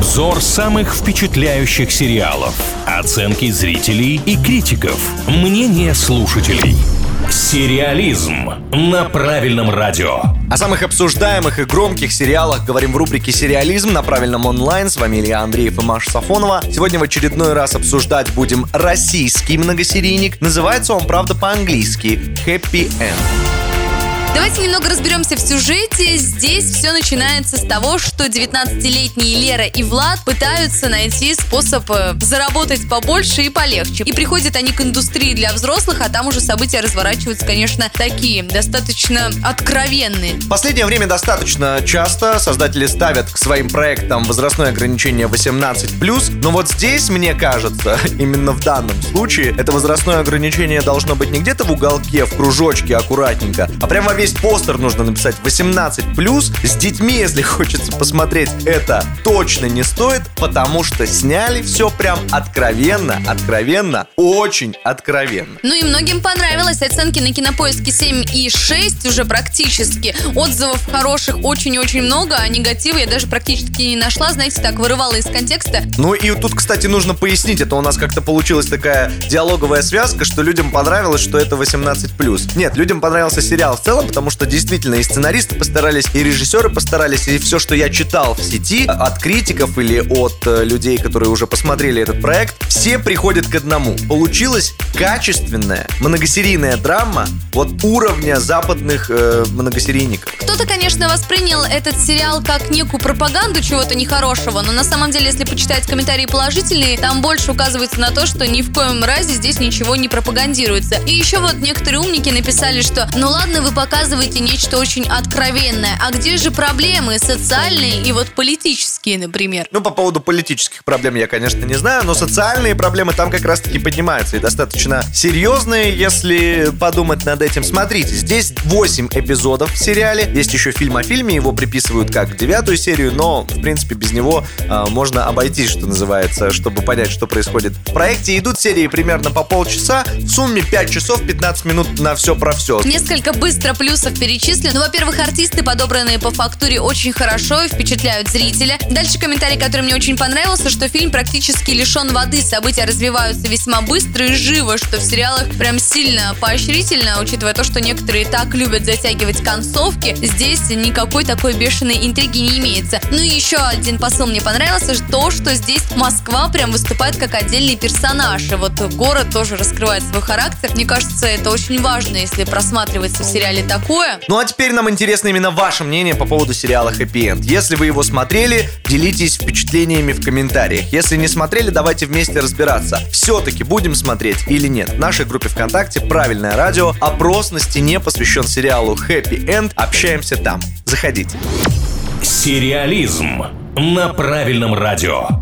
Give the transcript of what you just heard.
Обзор самых впечатляющих сериалов. Оценки зрителей и критиков. Мнение слушателей. Сериализм на правильном радио. О самых обсуждаемых и громких сериалах говорим в рубрике «Сериализм» на правильном онлайн. С вами Илья Андреев и Маша Сафонова. Сегодня в очередной раз обсуждать будем российский многосерийник. Называется он, правда, по-английски «Happy End». Давайте немного разберемся в сюжете. Здесь все начинается с того, что 19-летние Лера и Влад пытаются найти способ э, заработать побольше и полегче. И приходят они к индустрии для взрослых, а там уже события разворачиваются, конечно, такие, достаточно откровенные. В последнее время достаточно часто создатели ставят к своим проектам возрастное ограничение 18+, но вот здесь, мне кажется, именно в данном случае, это возрастное ограничение должно быть не где-то в уголке, в кружочке аккуратненько, а прямо весь постер нужно написать 18 плюс. С детьми, если хочется посмотреть, это точно не стоит, потому что сняли все прям откровенно, откровенно, очень откровенно. Ну и многим понравилось. Оценки на кинопоиске 7 и 6 уже практически. Отзывов хороших очень-очень много, а негатива я даже практически не нашла. Знаете, так вырывала из контекста. Ну и тут, кстати, нужно пояснить. Это у нас как-то получилась такая диалоговая связка, что людям понравилось, что это 18+. Нет, людям понравился сериал в целом, потому что действительно и сценаристы постарались, и режиссеры постарались, и все, что я читал в сети от критиков или от э, людей, которые уже посмотрели этот проект, все приходят к одному. Получилась качественная многосерийная драма вот уровня западных э, многосерийников. Кто-то, конечно, воспринял этот сериал как некую пропаганду чего-то нехорошего, но на самом деле, если почитать комментарии положительные, там больше указывается на то, что ни в коем разе здесь ничего не пропагандируется. И еще вот некоторые умники написали, что ну ладно, вы показываете нечто очень откровенное. А где же проблемы социальные и вот политические, например? Ну, по поводу политических проблем я, конечно, не знаю, но социальные проблемы там как раз-таки поднимаются и достаточно серьезные, если подумать над этим. Смотрите, здесь 8 эпизодов в сериале. Есть еще фильм о фильме, его приписывают как девятую серию, но, в принципе, без него э, можно обойтись, что называется, чтобы понять, что происходит. В проекте идут серии примерно по полчаса, в сумме 5 часов 15 минут на все про все. Несколько быстро плюсов перечислю. Ну, во-первых, артисты, подобранные по фактуре, очень хорошо и впечатляют зрителя. Дальше комментарий, который мне очень понравился, что фильм практически лишен воды. События развиваются весьма быстро и живо, что в сериалах прям сильно поощрительно, учитывая то, что некоторые так любят затягивать концовки. Здесь никакой такой бешеной интриги не имеется. Ну и еще один посыл мне понравился, то, что здесь Москва прям выступает как отдельный персонаж. И вот город тоже раскрывает свой характер. Мне кажется, это очень важно, если просматривается в сериале такое. Ну а теперь нам интересно именно ваше мнение по поводу сериала Happy End. Если вы его смотрели, делитесь впечатлениями в комментариях. Если не смотрели, давайте вместе разбираться. Все-таки будем смотреть или нет. В нашей группе ВКонтакте «Правильное радио» опрос на стене посвящен сериалу Happy End. Общаемся там. Заходите. Сериализм на правильном радио.